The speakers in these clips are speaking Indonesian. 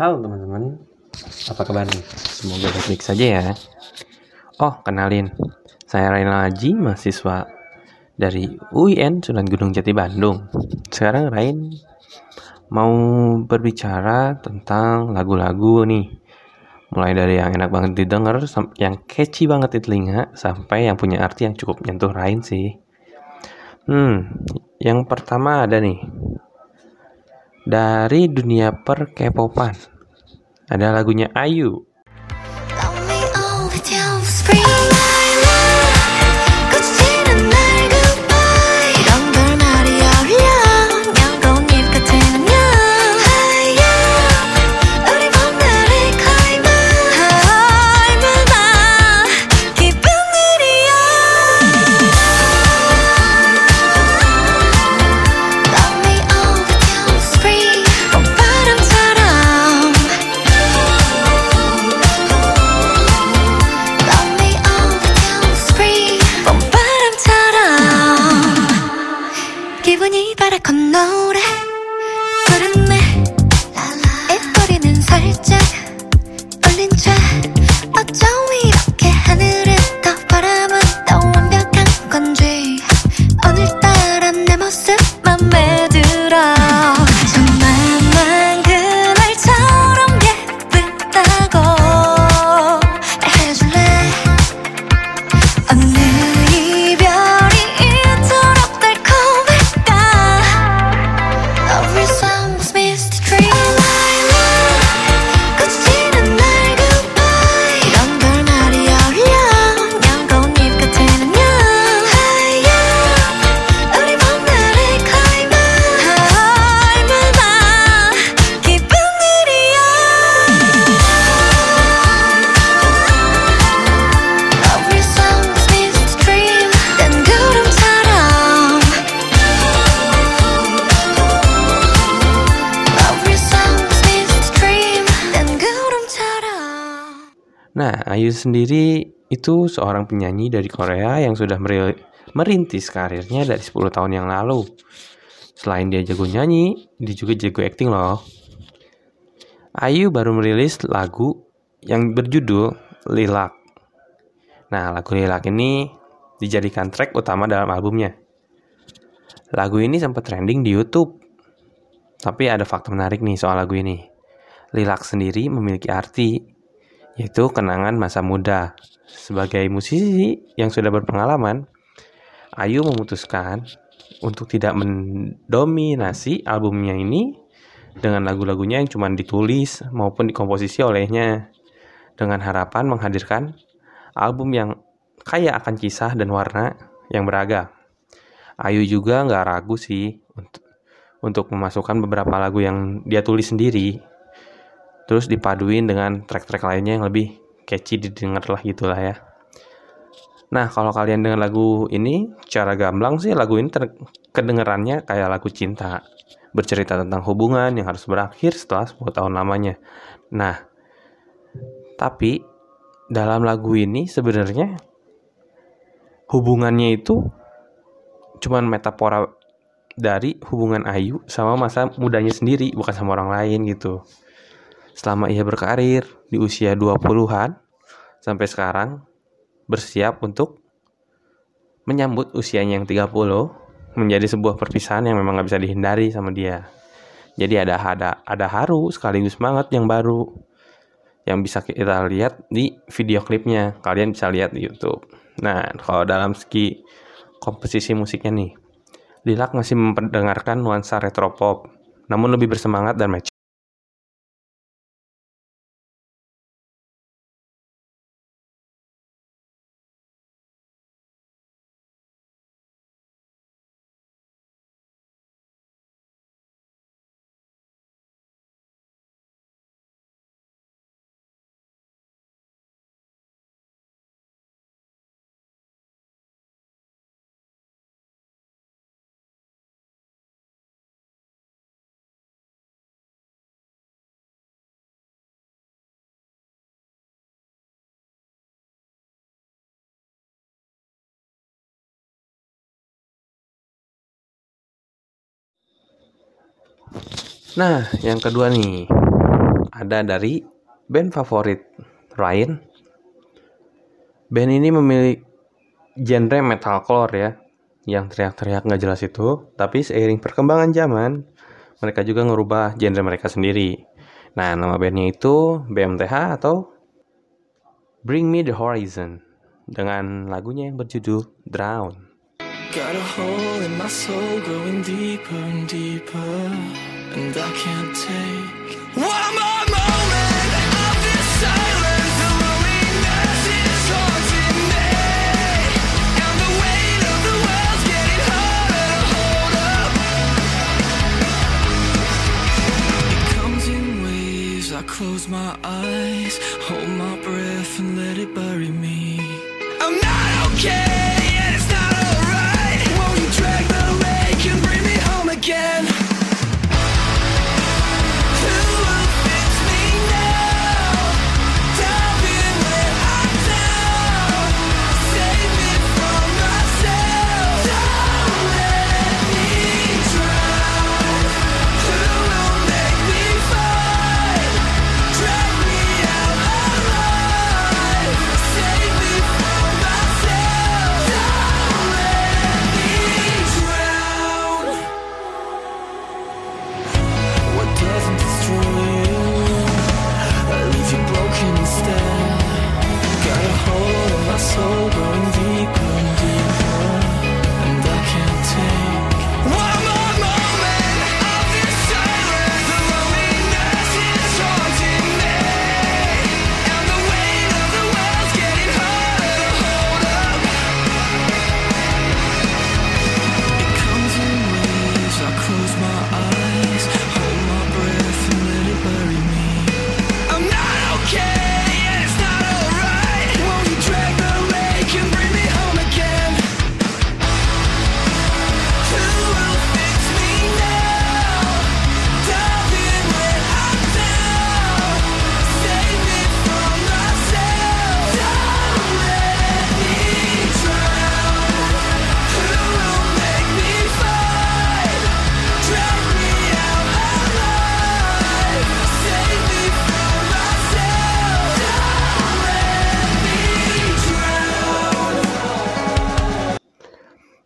Halo teman-teman, apa kabar nih? Semoga baik-baik saja ya. Oh, kenalin, saya Rain Laji, mahasiswa dari UIN Sunan Gunung Jati Bandung. Sekarang Rain mau berbicara tentang lagu-lagu nih. Mulai dari yang enak banget didengar, yang catchy banget di telinga, sampai yang punya arti yang cukup nyentuh Rain sih. Hmm, yang pertama ada nih dari dunia per K-popan. Ada lagunya Ayu. Sendiri itu seorang penyanyi dari Korea yang sudah merintis karirnya dari 10 tahun yang lalu. Selain dia jago nyanyi, dia juga jago acting loh. Ayu baru merilis lagu yang berjudul Lilak. Nah, lagu Lilak ini dijadikan track utama dalam albumnya. Lagu ini sempat trending di YouTube. Tapi ada fakta menarik nih soal lagu ini. Lilak sendiri memiliki arti yaitu kenangan masa muda. Sebagai musisi yang sudah berpengalaman, Ayu memutuskan untuk tidak mendominasi albumnya ini dengan lagu-lagunya yang cuma ditulis maupun dikomposisi olehnya dengan harapan menghadirkan album yang kaya akan kisah dan warna yang beragam. Ayu juga nggak ragu sih untuk untuk memasukkan beberapa lagu yang dia tulis sendiri terus dipaduin dengan track-track lainnya yang lebih catchy didengar lah gitulah ya. Nah kalau kalian dengan lagu ini cara gamblang sih lagu ini kedengerannya kayak lagu cinta. Bercerita tentang hubungan yang harus berakhir setelah 10 tahun lamanya. Nah tapi dalam lagu ini sebenarnya hubungannya itu cuman metafora dari hubungan Ayu sama masa mudanya sendiri bukan sama orang lain gitu selama ia berkarir di usia 20-an sampai sekarang bersiap untuk menyambut usianya yang 30 menjadi sebuah perpisahan yang memang gak bisa dihindari sama dia. Jadi ada ada ada haru sekaligus semangat yang baru yang bisa kita lihat di video klipnya. Kalian bisa lihat di YouTube. Nah, kalau dalam segi komposisi musiknya nih, Lilak masih memperdengarkan nuansa retro pop, namun lebih bersemangat dan match Nah, yang kedua nih, ada dari band favorit Ryan. Band ini memiliki genre metalcore ya, yang teriak-teriak nggak jelas itu. Tapi seiring perkembangan zaman, mereka juga ngerubah genre mereka sendiri. Nah, nama bandnya itu BMTH atau Bring Me The Horizon dengan lagunya yang berjudul Drown. Got a hole in my soul growing deeper and deeper And I can't take one more moment of this silence. The loneliness is haunting me. And the weight of the world's getting harder. To hold up. It comes in waves, I close my eyes Hold my breath and let it bury me. I'm not okay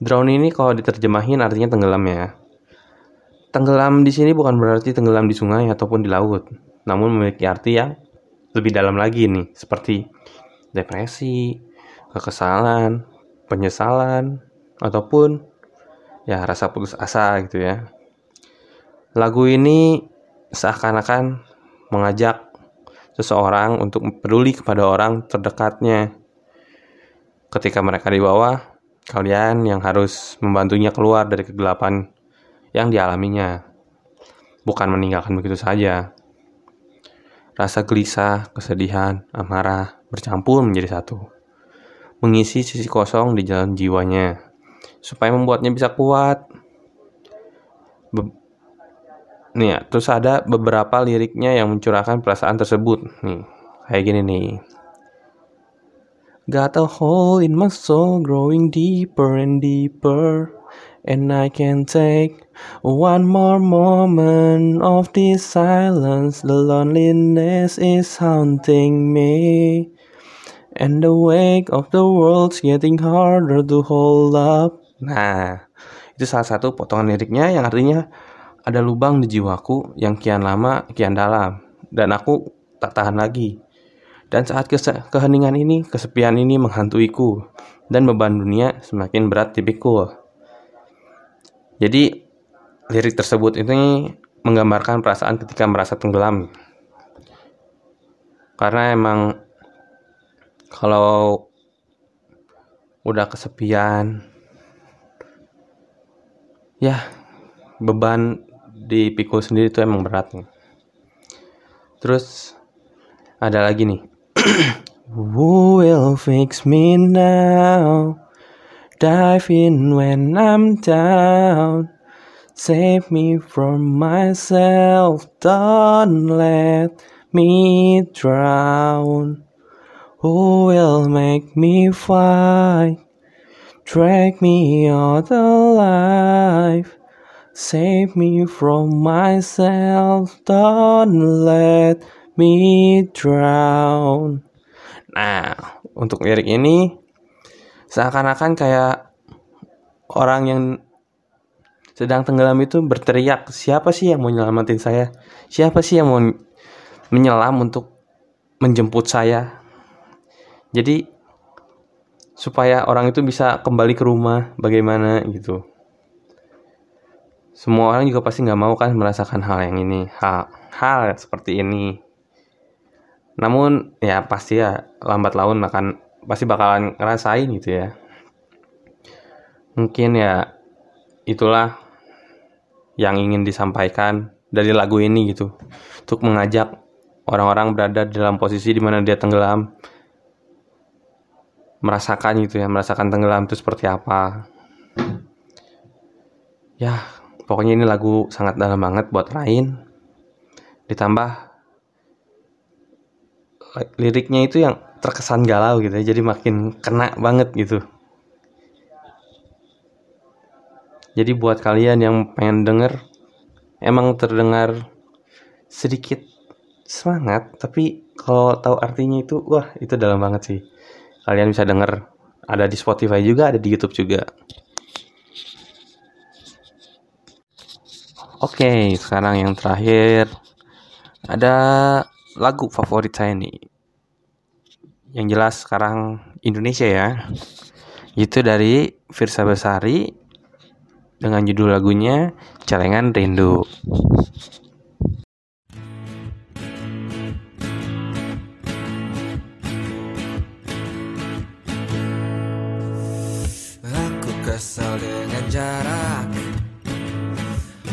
Drown ini kalau diterjemahin artinya tenggelam ya. Tenggelam di sini bukan berarti tenggelam di sungai ataupun di laut, namun memiliki arti yang lebih dalam lagi nih, seperti depresi, kekesalan, penyesalan, ataupun ya rasa putus asa gitu ya. Lagu ini seakan-akan mengajak seseorang untuk peduli kepada orang terdekatnya ketika mereka di bawah Kalian yang harus membantunya keluar dari kegelapan yang dialaminya. Bukan meninggalkan begitu saja. Rasa gelisah, kesedihan, amarah bercampur menjadi satu. Mengisi sisi kosong di jalan jiwanya. Supaya membuatnya bisa kuat. Be nih ya, terus ada beberapa liriknya yang mencurahkan perasaan tersebut. Nih, kayak gini nih. Got a hole in my soul growing deeper and deeper. And I can take one more moment of this silence. The loneliness is haunting me. And the wake of the world's getting harder to hold up. Nah, itu salah satu potongan liriknya yang artinya ada lubang di jiwaku yang kian lama, kian dalam. Dan aku tak tahan lagi. Dan saat keheningan ini, kesepian ini menghantuiku, dan beban dunia semakin berat dipikul. Jadi, lirik tersebut ini menggambarkan perasaan ketika merasa tenggelam. Karena emang kalau udah kesepian, ya beban dipikul sendiri itu emang berat. Terus ada lagi nih Who will fix me now? Dive in when I'm down. Save me from myself. Don't let me drown. Who will make me fight? Drag me out alive. Save me from myself. Don't let me drown. Nah, untuk lirik ini seakan-akan kayak orang yang sedang tenggelam itu berteriak, siapa sih yang mau nyelamatin saya? Siapa sih yang mau menyelam untuk menjemput saya? Jadi supaya orang itu bisa kembali ke rumah, bagaimana gitu. Semua orang juga pasti nggak mau kan merasakan hal yang ini, hal hal seperti ini. Namun ya pasti ya lambat laun akan pasti bakalan ngerasain gitu ya. Mungkin ya itulah yang ingin disampaikan dari lagu ini gitu. Untuk mengajak orang-orang berada dalam posisi di mana dia tenggelam. Merasakan gitu ya merasakan tenggelam itu seperti apa. Ya pokoknya ini lagu sangat dalam banget buat Rain. Ditambah liriknya itu yang terkesan galau gitu ya jadi makin kena banget gitu Jadi buat kalian yang pengen denger emang terdengar sedikit semangat, tapi kalau tahu artinya itu wah itu dalam banget sih. Kalian bisa denger ada di Spotify juga, ada di YouTube juga. Oke, sekarang yang terakhir ada lagu favorit saya nih. Yang jelas sekarang Indonesia ya. Itu dari Firsa Besari dengan judul lagunya Celengan Rindu. Aku kesal dengan jarak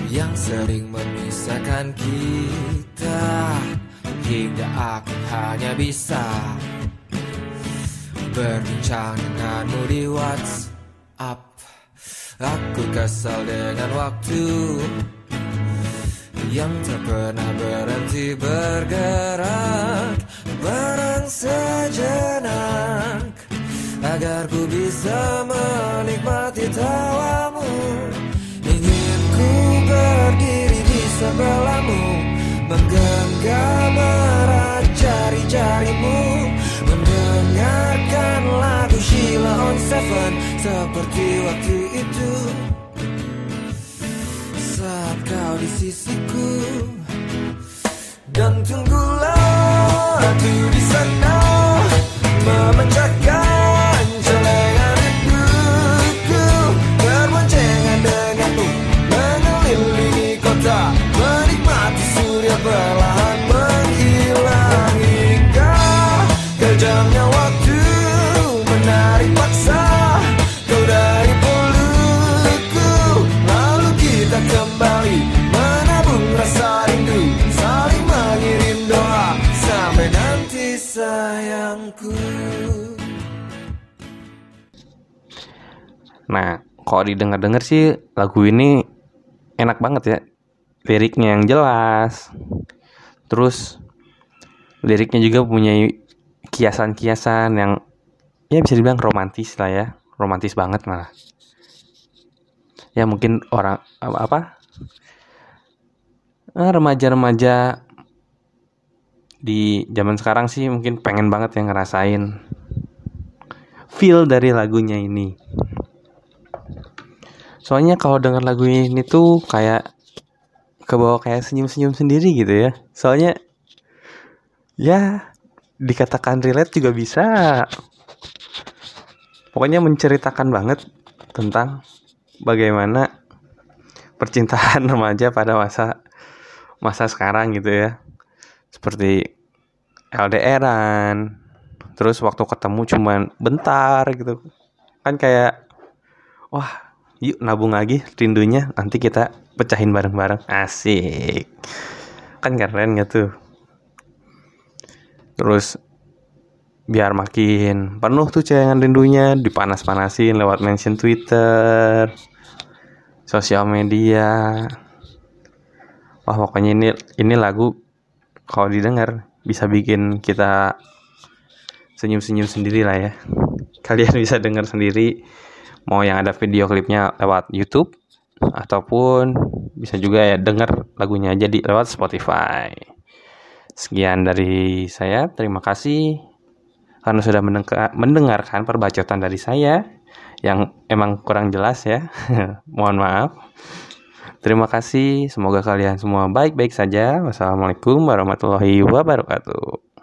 yang sering memisahkan kita hingga aku hanya bisa berbincang denganmu di WhatsApp. Aku kesal dengan waktu yang tak pernah berhenti bergerak barang sejenak agar ku bisa menikmati tawamu seperti waktu itu Nah, kalau didengar-dengar sih lagu ini enak banget ya. Liriknya yang jelas. Terus liriknya juga punya kiasan-kiasan yang ya bisa dibilang romantis lah ya. Romantis banget malah. Ya mungkin orang apa, apa? Eh, remaja-remaja di zaman sekarang sih mungkin pengen banget yang ngerasain feel dari lagunya ini. Soalnya kalau denger lagu ini tuh kayak kebawa kayak senyum-senyum sendiri gitu ya. Soalnya ya dikatakan relate juga bisa. Pokoknya menceritakan banget tentang bagaimana percintaan remaja pada masa masa sekarang gitu ya. Seperti LDRan, terus waktu ketemu cuman bentar gitu. Kan kayak wah yuk nabung lagi rindunya. Nanti kita pecahin bareng-bareng. Asik. Kan keren gak tuh. Terus biar makin penuh tuh celengan rindunya. Dipanas-panasin lewat mention Twitter sosial media. Wah pokoknya ini ini lagu kalau didengar bisa bikin kita senyum-senyum sendiri lah ya. Kalian bisa dengar sendiri mau yang ada video klipnya lewat YouTube ataupun bisa juga ya denger lagunya aja di lewat Spotify. Sekian dari saya. Terima kasih karena sudah mendengarkan perbacotan dari saya yang emang kurang jelas ya. Mohon maaf. Terima kasih. Semoga kalian semua baik-baik saja. Wassalamualaikum warahmatullahi wabarakatuh.